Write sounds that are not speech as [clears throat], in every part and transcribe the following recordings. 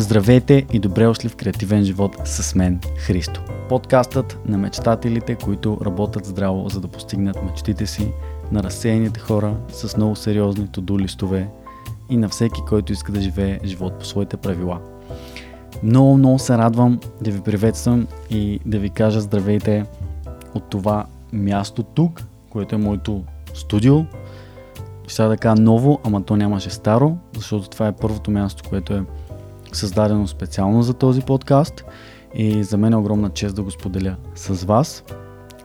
Здравейте и добре дошли в Креативен живот с мен, Христо. Подкастът на мечтателите, които работят здраво, за да постигнат мечтите си, на разсеяните хора с много сериозни туду листове и на всеки, който иска да живее живот по своите правила. Много, много се радвам да ви приветствам и да ви кажа здравейте от това място тук, което е моето студио. Сега да кажа ново, ама то нямаше старо, защото това е първото място, което е създадено специално за този подкаст и за мен е огромна чест да го споделя с вас.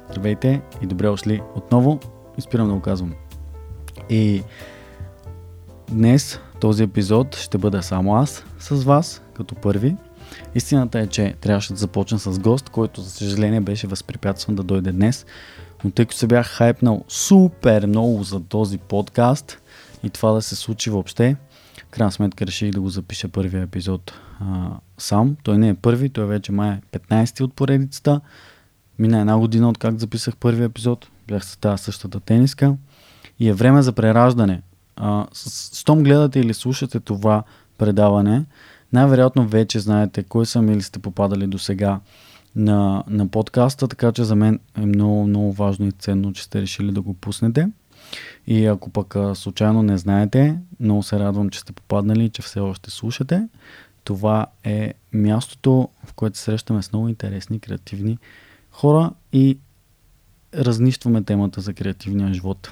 Здравейте и добре дошли отново и спирам да го казвам. И днес този епизод ще бъде само аз с вас, като първи. Истината е, че трябваше да започна с гост, който за съжаление беше възпрепятстван да дойде днес, но тъй като се бях хайпнал супер много за този подкаст и това да се случи въобще, крайна сметка реших да го запиша първия епизод а, сам. Той не е първи, той вече май е 15 от поредицата. Мина една година от как записах първия епизод. Бях с тази същата тениска. И е време за прераждане. А, щом гледате или слушате това предаване, най-вероятно вече знаете кой съм или сте попадали до сега на, на подкаста, така че за мен е много, много важно и ценно, че сте решили да го пуснете. И ако пък случайно не знаете, много се радвам, че сте попаднали, че все още слушате. Това е мястото, в което срещаме с много интересни, креативни хора и разнищваме темата за креативния живот.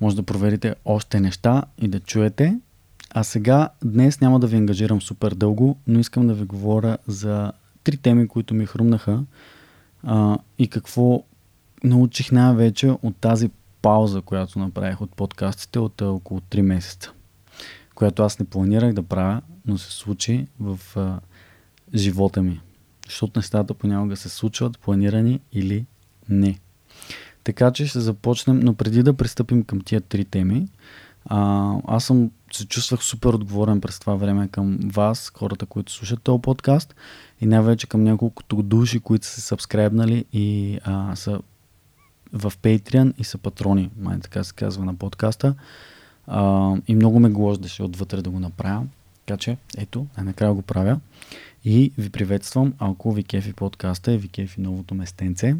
Може да проверите още неща и да чуете. А сега, днес няма да ви ангажирам супер дълго, но искам да ви говоря за три теми, които ми хрумнаха а, и какво научих най-вече от тази пауза, която направих от подкастите от около 3 месеца, която аз не планирах да правя, но се случи в а, живота ми. Защото нещата понякога се случват планирани или не. Така че ще започнем, но преди да пристъпим към тия три теми, а, аз съм се чувствах супер отговорен през това време към вас, хората, които слушат този подкаст и най-вече към няколкото души, които са се сабскрайбнали и а, са в Patreon и са патрони, май така се казва на подкаста. А, и много ме глождаше отвътре да го направя. Така че, ето, най-накрая го правя. И ви приветствам, ако ви кефи подкаста и ви кефи новото местенце,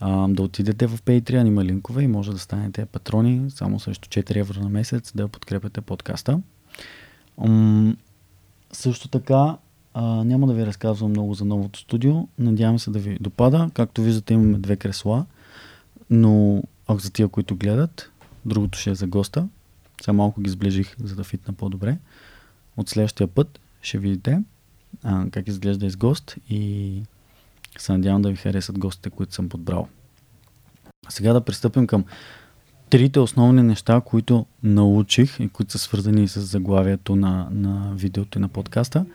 а, да отидете в Patreon, има линкове и може да станете патрони само срещу 4 евро на месец да подкрепяте подкаста. М- също така, а, няма да ви разказвам много за новото студио. Надявам се да ви допада. Както виждате, имаме две кресла. Но ако за тия, които гледат, другото ще е за госта. Сега малко ги сближих, за да фитна по-добре. От следващия път ще видите а, как изглежда из гост и се надявам да ви харесат гостите, които съм подбрал. Сега да пристъпим към трите основни неща, които научих и които са свързани с заглавието на, на видеото и на подкаста,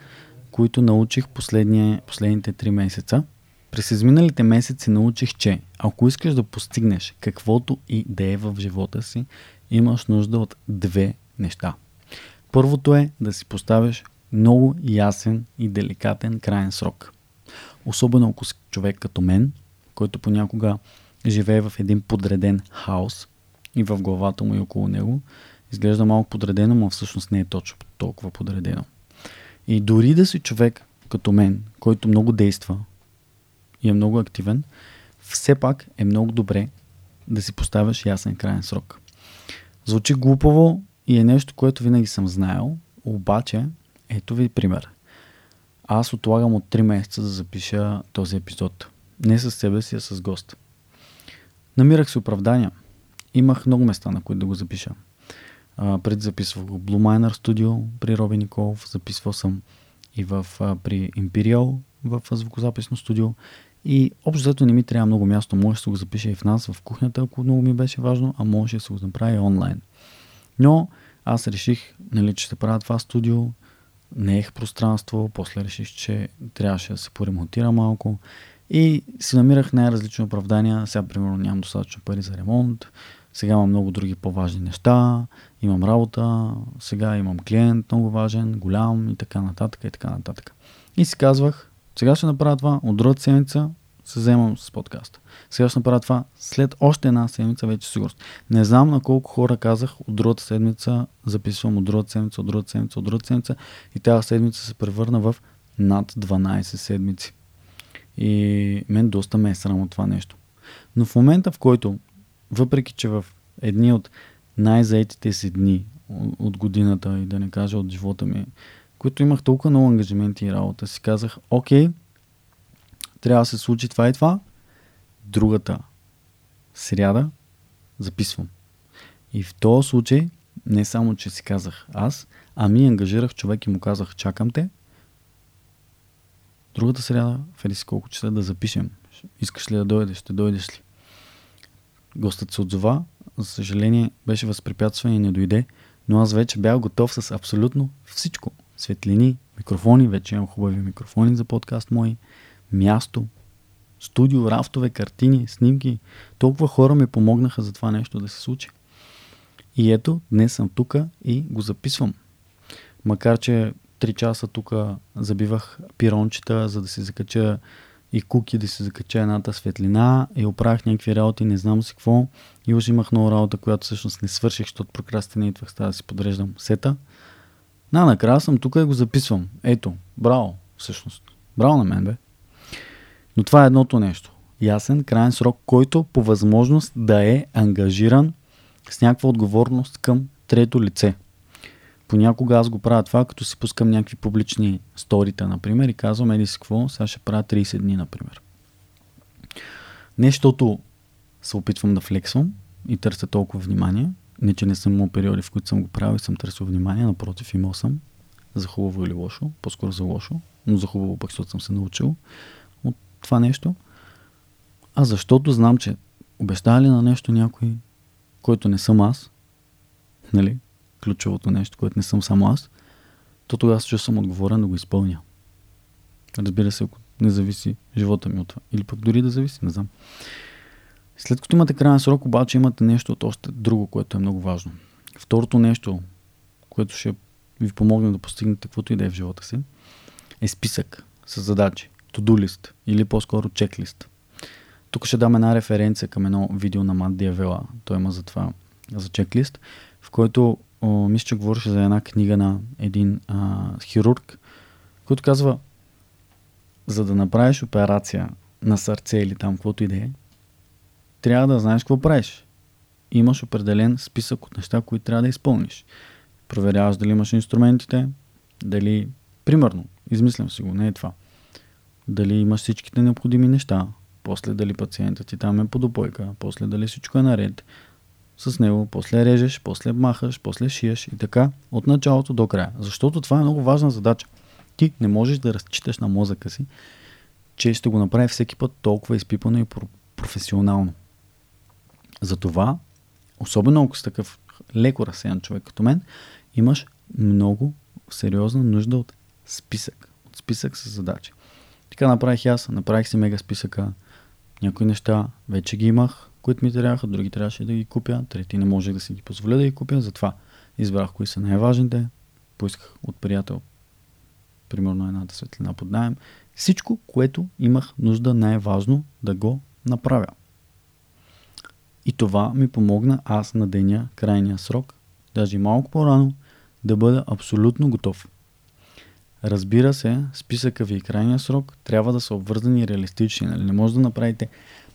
които научих последните три месеца. През изминалите месеци научих, че ако искаш да постигнеш каквото и да е в живота си, имаш нужда от две неща. Първото е да си поставиш много ясен и деликатен крайен срок. Особено ако си човек като мен, който понякога живее в един подреден хаос и в главата му и около него, изглежда малко подредено, но всъщност не е точно толкова подредено. И дори да си човек като мен, който много действа, и е много активен, все пак е много добре да си поставяш ясен крайен срок. Звучи глупаво и е нещо, което винаги съм знаел, обаче ето ви пример. Аз отлагам от 3 месеца да запиша този епизод. Не с себе си, а с гост. Намирах си оправдания. Имах много места, на които да го запиша. А, преди записвах в Blue Miner Studio при Роби Николов, записвал съм и в, а, при Imperial в звукозаписно студио и общо зато не ми трябва много място. Може да се го запиша и в нас, в кухнята, ако много ми беше важно, а може да се го направи онлайн. Но аз реших, нали, че ще правя това студио, неех пространство, после реших, че трябваше да се поремонтира малко и си намирах най-различни оправдания. Сега, примерно, нямам достатъчно пари за ремонт, сега имам много други по-важни неща, имам работа, сега имам клиент много важен, голям и така нататък и така нататък. И си казвах, сега ще направя това, от другата седмица се вземам с подкаста. Сега ще направя това след още една седмица вече сигурност. Не знам на колко хора казах от другата седмица, записвам от другата седмица, от другата седмица, от другата седмица и тази седмица се превърна в над 12 седмици. И мен доста ме е срам от това нещо. Но в момента, в който, въпреки че в едни от най-заетите си дни от годината и да не кажа от живота ми, които имах толкова много ангажименти и работа, си казах, окей, трябва да се случи това и това, другата сряда записвам. И в този случай не само, че си казах аз, ами ангажирах човек и му казах, чакам те, другата сряда, в колко часа да запишем. Искаш ли да дойдеш? Ще дойдеш ли? Гостът се отзова, за съжаление беше възпрепятстван и не дойде, но аз вече бях готов с абсолютно всичко. Светлини, микрофони, вече имам хубави микрофони за подкаст мои, място, студио, рафтове, картини, снимки. Толкова хора ми помогнаха за това нещо да се случи. И ето, днес съм тук и го записвам. Макар, че 3 часа тук забивах пирончета, за да се закача и куки да се закача едната светлина и оправях някакви работи, не знам си какво. И уж имах много работа, която всъщност не свърших, защото прокрастинейтвах, става да си подреждам сета. На, накрая съм тук и го записвам. Ето, браво, всъщност. Браво на мен, бе. Но това е едното нещо. Ясен, крайен срок, който по възможност да е ангажиран с някаква отговорност към трето лице. Понякога аз го правя това, като си пускам някакви публични сторита, например, и казвам, еди си какво, сега ще правя 30 дни, например. Нещото се опитвам да флексвам и търся толкова внимание. Не, че не съм имал периоди, в които съм го правил и съм търсил внимание, напротив, имал съм за хубаво или лошо, по-скоро за лошо, но за хубаво пък, защото съм се научил от това нещо. А защото знам, че обещава ли на нещо някой, който не съм аз, нали, ключовото нещо, което не съм само аз, то тогава ще съм отговорен да го изпълня. Разбира се, ако не зависи живота ми от това. Или пък дори да зависи, не знам. След като имате крайен срок, обаче имате нещо от още друго, което е много важно. Второто нещо, което ще ви помогне да постигнете каквото и да е в живота си, е списък с задачи, to-do list или по-скоро чеклист. Тук ще дам една референция към едно видео на Мат Диавела. Той има за това, за чеклист, в който о, мисля, че говореше за една книга на един а, хирург, който казва, за да направиш операция на сърце или там, каквото и да е, трябва да знаеш какво правиш. Имаш определен списък от неща, които трябва да изпълниш. Проверяваш дали имаш инструментите, дали, примерно, измислям си го, не е това. Дали имаш всичките необходими неща, после дали пациентът ти там е под опойка, после дали всичко е наред, с него, после режеш, после махаш, после шиеш и така от началото до края. Защото това е много важна задача. Ти не можеш да разчиташ на мозъка си, че ще го направи всеки път толкова изпипано и професионално. Затова, особено ако си такъв леко разсеян човек като мен, имаш много сериозна нужда от списък. От списък с задачи. Така направих аз, направих си мега списъка. Някои неща вече ги имах, които ми трябваха, други трябваше да ги купя, трети не можех да си ги позволя да ги купя, затова избрах кои са най-важните, поисках от приятел примерно едната светлина под найем. Всичко, което имах нужда най-важно да го направя. И това ми помогна аз на деня, крайния срок, даже малко по-рано, да бъда абсолютно готов. Разбира се, списъка ви и крайния срок трябва да са обвързани и реалистични. Нали? Не може да направите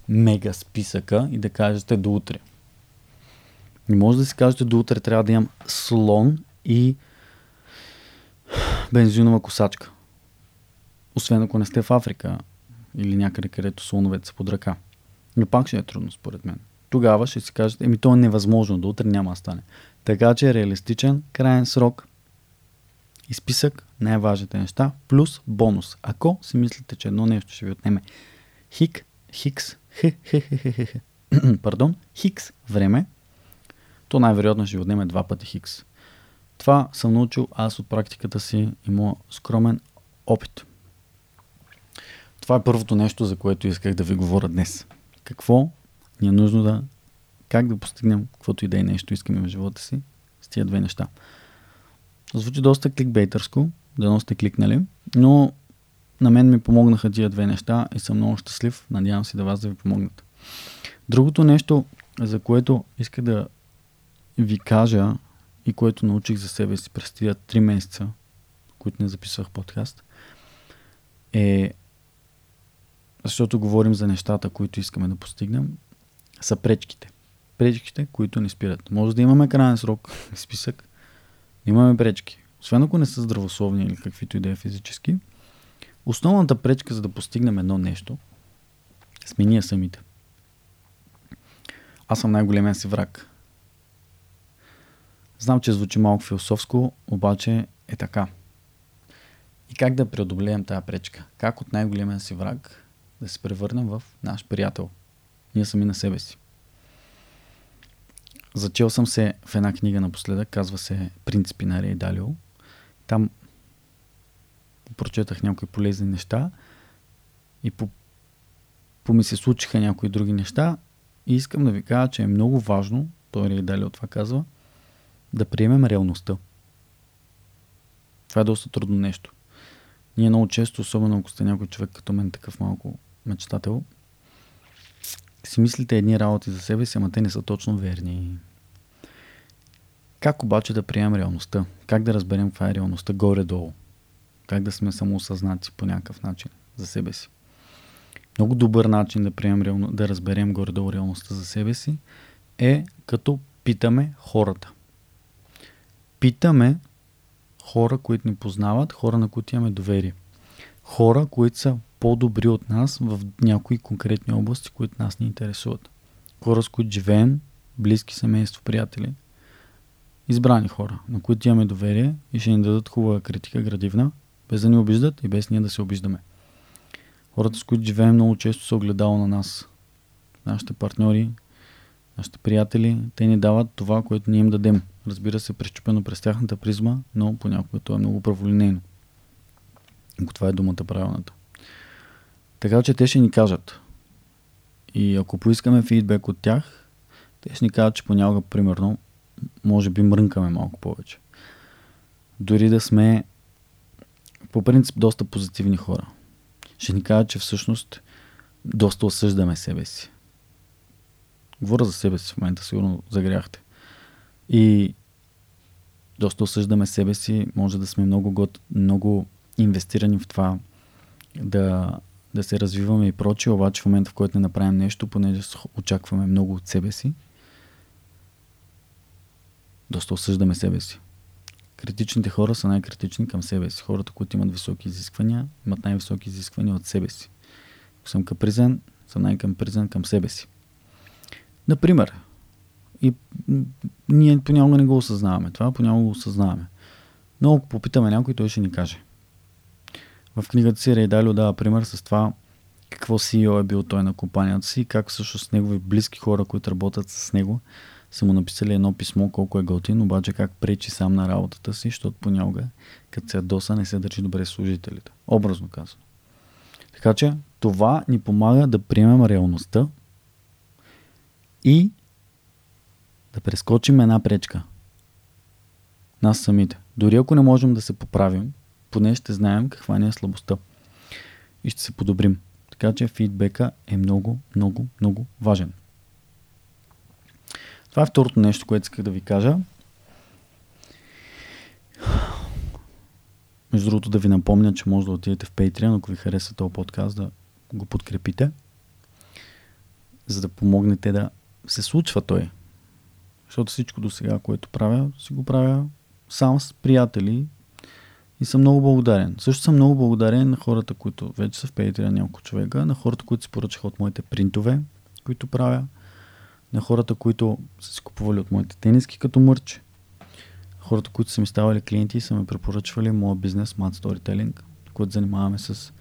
мега списъка и да кажете до утре. Не може да си кажете до утре трябва да имам слон и бензинова косачка. Освен ако не сте в Африка или някъде, където слоновете са под ръка. Но пак ще е трудно, според мен. Тогава ще си кажете, еми то е невъзможно, до утре няма да стане. Така че е реалистичен, крайен срок и списък най-важните неща, плюс бонус. Ако си мислите, че едно нещо ще ви отнеме хик, хикс, [clears throat] пардон, хикс време, то най-вероятно ще ви отнеме два пъти хикс. Това съм научил аз от практиката си и моя скромен опит. Това е първото нещо, за което исках да ви говоря днес. Какво ни е нужно да... Как да постигнем каквото и да е нещо искаме в живота си с тия две неща. Звучи доста кликбейтърско, да сте кликнали, но на мен ми помогнаха тия две неща и съм много щастлив. Надявам се да вас да ви помогнат. Другото нещо, за което иска да ви кажа и което научих за себе си през тия три месеца, които не записвах подкаст, е защото говорим за нещата, които искаме да постигнем, са пречките. Пречките, които ни спират. Може да имаме крайен срок, списък, имаме пречки. Освен ако не са здравословни или каквито и да е физически, основната пречка за да постигнем едно нещо сме ние самите. Аз съм най-големия си враг. Знам, че звучи малко философско, обаче е така. И как да преодолеем тази пречка? Как от най-големия си враг да се превърнем в наш приятел? Ние сами на себе си. Зачел съм се в една книга напоследък, казва се Принципи на Рей Далио. Там прочетах някои полезни неща и по, по ми се случиха някои други неща и искам да ви кажа, че е много важно, той Рей Далио това казва, да приемем реалността. Това е доста трудно нещо. Ние много често, особено ако сте някой човек като мен, такъв малко мечтател, си мислите едни работи за себе си, ама те не са точно верни. Как обаче да приемем реалността? Как да разберем каква е реалността горе-долу? Как да сме самоосъзнати по някакъв начин за себе си? Много добър начин да, приемем реално, да разберем горе-долу реалността за себе си е като питаме хората. Питаме хора, които ни познават, хора, на които имаме доверие. Хора, които са по-добри от нас в някои конкретни области, които нас ни интересуват. Хора, с които живеем, близки семейство, приятели. Избрани хора, на които имаме доверие и ще ни дадат хубава критика, градивна, без да ни обиждат и без ние да се обиждаме. Хората, с които живеем, много често са огледало на нас. Нашите партньори, нашите приятели, те ни дават това, което ние им дадем. Разбира се, прещупено през тяхната призма, но понякога то е много праволинейно. Ако това е думата правилната. Така че те ще ни кажат. И ако поискаме фидбек от тях, те ще ни кажат, че понякога, примерно, може би мрънкаме малко повече. Дори да сме по принцип доста позитивни хора. Ще ни кажат, че всъщност доста осъждаме себе си. Говоря за себе си в момента, сигурно загряхте. И доста осъждаме себе си, може да сме много, много инвестирани в това да, да се развиваме и прочие, обаче в момента, в който не направим нещо, понеже очакваме много от себе си, доста осъждаме себе си. Критичните хора са най-критични към себе си. Хората, които имат високи изисквания, имат най-високи изисквания от себе си. Ако съм капризен, съм най-капризен към себе си. Например, и ние понякога не го осъзнаваме това, понякога го осъзнаваме. Но ако попитаме някой, той ще ни каже. В книгата си Рейдалио дава пример с това какво CEO е бил той на компанията си и как всъщност негови близки хора, които работят с него, са му написали едно писмо колко е готин, обаче как пречи сам на работата си, защото понякога, като се доса, не се държи добре с служителите. Образно казано. Така че това ни помага да приемем реалността и да прескочим една пречка. Нас самите. Дори ако не можем да се поправим, поне ще знаем каква ни е слабостта. И ще се подобрим. Така че фидбека е много, много, много важен. Това е второто нещо, което исках да ви кажа. Между другото да ви напомня, че може да отидете в Patreon, ако ви хареса този подкаст, да го подкрепите, за да помогнете да се случва той. Защото всичко до сега, което правя, си го правя сам с приятели и съм много благодарен. Също съм много благодарен на хората, които вече са в Patreon няколко човека, на хората, които си поръчаха от моите принтове, които правя, на хората, които са си купували от моите тениски като мърч, хората, които са ми ставали клиенти и са ме препоръчвали моя бизнес Mad Storytelling, който занимаваме с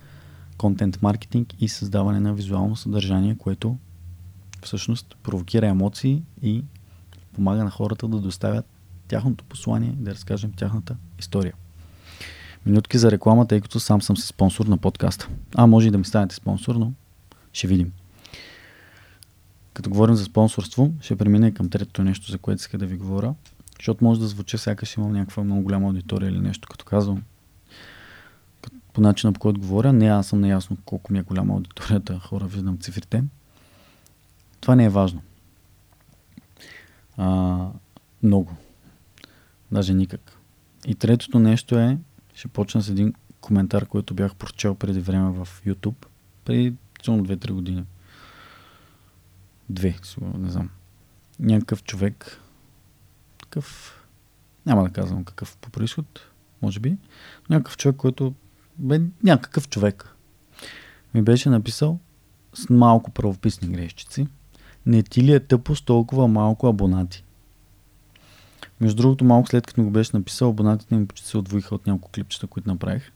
контент маркетинг и създаване на визуално съдържание, което всъщност провокира емоции и помага на хората да доставят тяхното послание, да разкажем тяхната история. Минутки за реклама, тъй като сам съм си спонсор на подкаста. А, може и да ми станете спонсор, но ще видим. Като говорим за спонсорство, ще премина и към третото нещо, за което иска да ви говоря. Защото може да звучи сякаш имам някаква много голяма аудитория или нещо, като казвам. по начина по който говоря. Не, аз съм наясно колко ми е голяма аудиторията, хора, виждам цифрите. Това не е важно. А, много. Даже никак. И третото нещо е, ще почна с един коментар, който бях прочел преди време в YouTube, преди 2-3 години. Две, сигурно, не знам. Някакъв човек, такъв, няма да казвам какъв по происход, може би, някакъв човек, който бе някакъв човек. Ми беше написал с малко правописни грешчици. Не ти ли е тъпо с толкова малко абонати? Между другото, малко след като го беше написал, абонатите ми почти се отвоиха от няколко клипчета, които направих.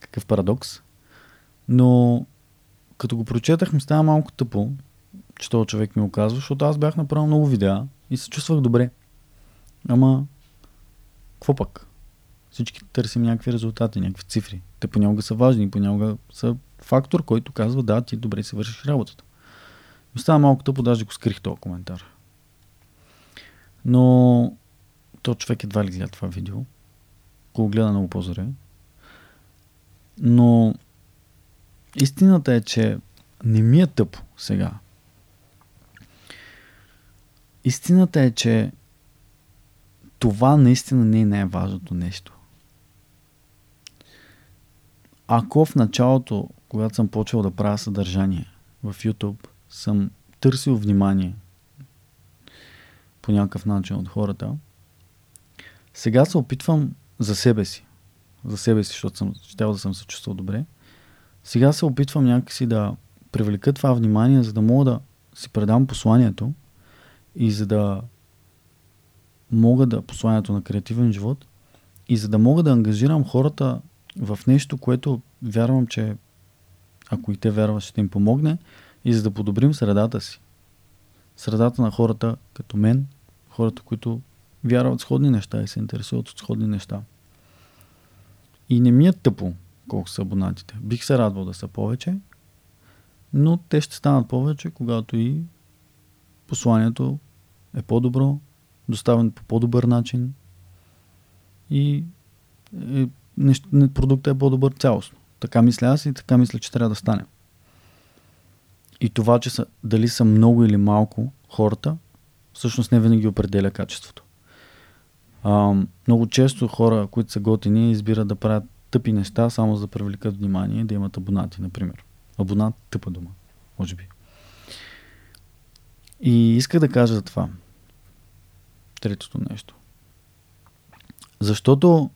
Какъв парадокс. Но като го прочетах ми става малко тъпо, че този човек ми оказва, защото аз бях направил много видеа и се чувствах добре. Ама, какво пък? Всички търсим някакви резултати, някакви цифри. Те понякога са важни, понякога са фактор, който казва да, ти добре си вършиш работата. Ми малко тъпо, даже го скрих този коментар. Но то човек едва ли гледа това видео. Ако го гледа много по-зре. Но истината е, че не ми е тъпо сега. Истината е, че това наистина не е най-важното нещо. Ако в началото, когато съм почел да правя съдържание в YouTube, съм търсил внимание по някакъв начин от хората, сега се опитвам за себе си. За себе си, защото съм щел да съм се чувствал добре. Сега се опитвам някакси да привлека това внимание, за да мога да си предам посланието и за да мога да посланието на креативен живот и за да мога да ангажирам хората в нещо, което вярвам, че ако и те вярват, ще им помогне и за да подобрим средата си. Средата на хората като мен, хората, които вярват сходни неща и се интересуват от сходни неща. И не ми е тъпо колко са абонатите. Бих се радвал да са повече, но те ще станат повече, когато и посланието е по-добро, доставен по по-добър начин и е, продуктът е по-добър цялостно. Така мисля аз и така мисля, че трябва да стане. И това, че са, дали са много или малко хората, всъщност не винаги определя качеството. А, много често хора, които са готини, избират да правят тъпи неща, само за да привлекат внимание, да имат абонати, например. Абонат, тъпа дума, може би. И исках да кажа за това. Третото нещо. Защото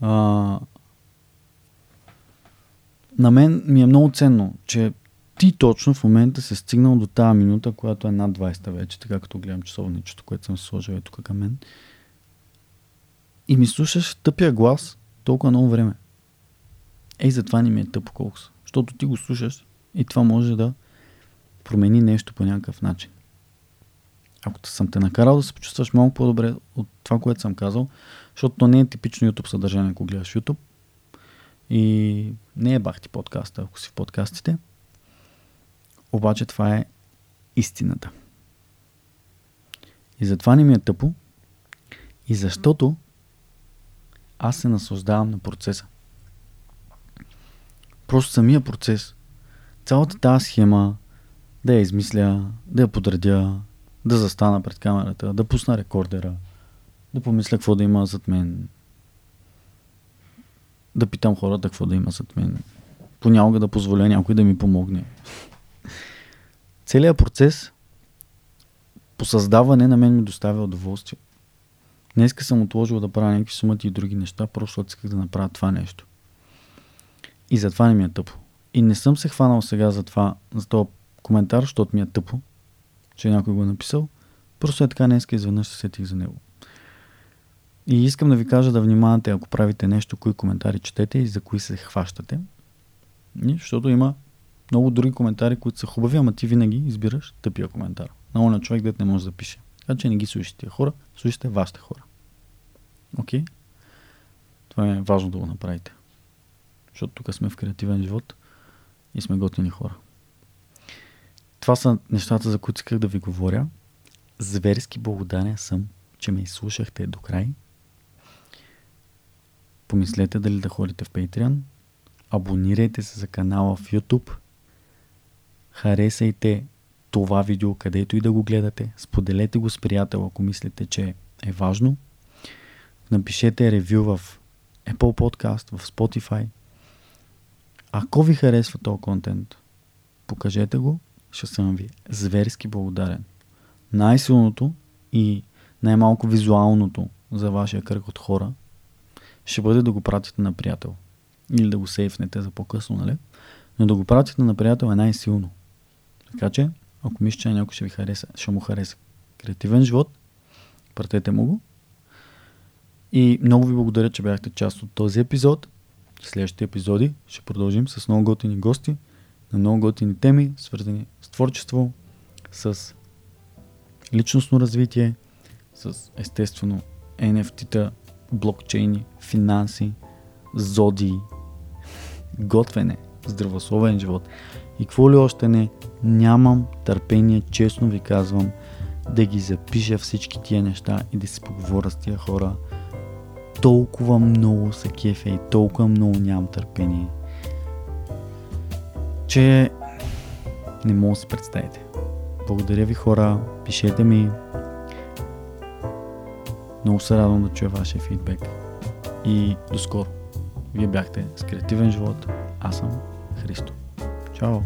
а, на мен ми е много ценно, че ти точно в момента се стигнал до тази минута, която е над 20 вече, така като гледам часовничето, което съм сложил е тук към мен. И ми слушаш тъпия глас толкова много време. Ей, затова не ми е тъпо колко са. Защото ти го слушаш и това може да промени нещо по някакъв начин. Ако съм те накарал да се почувстваш малко по-добре от това, което съм казал, защото то не е типично YouTube съдържание, ако гледаш YouTube. И не е бахти подкаста, ако си в подкастите. Обаче това е истината. И затова не ми е тъпо. И защото аз се наслаждавам на процеса. Просто самия процес, цялата тази схема, да я измисля, да я подредя, да застана пред камерата, да пусна рекордера, да помисля какво да има зад мен, да питам хората какво да има зад мен, понякога да позволя някой да ми помогне. Целият процес по създаване на мен ми доставя удоволствие. Днеска съм отложил да правя някакви сумати и други неща, просто исках да направя това нещо. И затова не ми е тъпо. И не съм се хванал сега за това, за този коментар, защото ми е тъпо, че някой го е написал. Просто е така днеска изведнъж се сетих за него. И искам да ви кажа да внимавате, ако правите нещо, кои коментари четете и за кои се хващате. Защото има много други коментари, които са хубави, ама ти винаги избираш тъпия коментар. На оня човек, дет не може да пише. Така че не ги слушайте тия хора, слушайте вашите хора. Окей? Okay? Това е важно да го направите. Защото тук сме в креативен живот и сме готини хора. Това са нещата, за които исках да ви говоря. Зверски благодарен съм, че ме изслушахте до край. помислете дали да ходите в Patreon. Абонирайте се за канала в YouTube. Харесайте това видео, където и да го гледате. Споделете го с приятел, ако мислите, че е важно. Напишете ревю в Apple Podcast, в Spotify. Ако ви харесва този контент, покажете го, ще съм ви зверски благодарен. Най-силното и най-малко визуалното за вашия кръг от хора ще бъде да го пратите на приятел. Или да го сейфнете за по-късно, нали? Но да го пратите на приятел е най-силно. Така че, ако мислите, че някой ще ви хареса, ще му хареса креативен живот, пратете му го. И много ви благодаря, че бяхте част от този епизод. В следващите епизоди ще продължим с много готини гости на много готини теми, свързани с творчество, с личностно развитие, с естествено NFT-та, блокчейни, финанси, зодии, готвене, здравословен живот и какво ли още не, нямам търпение, честно ви казвам, да ги запиша всички тия неща и да си поговоря с тия хора. Толкова много са кефе и толкова много нямам търпение, че не мога да се представите. Благодаря ви хора, пишете ми. Много се радвам да чуя вашия фидбек. И до скоро. Вие бяхте с креативен живот. Аз съм Христо. Чао!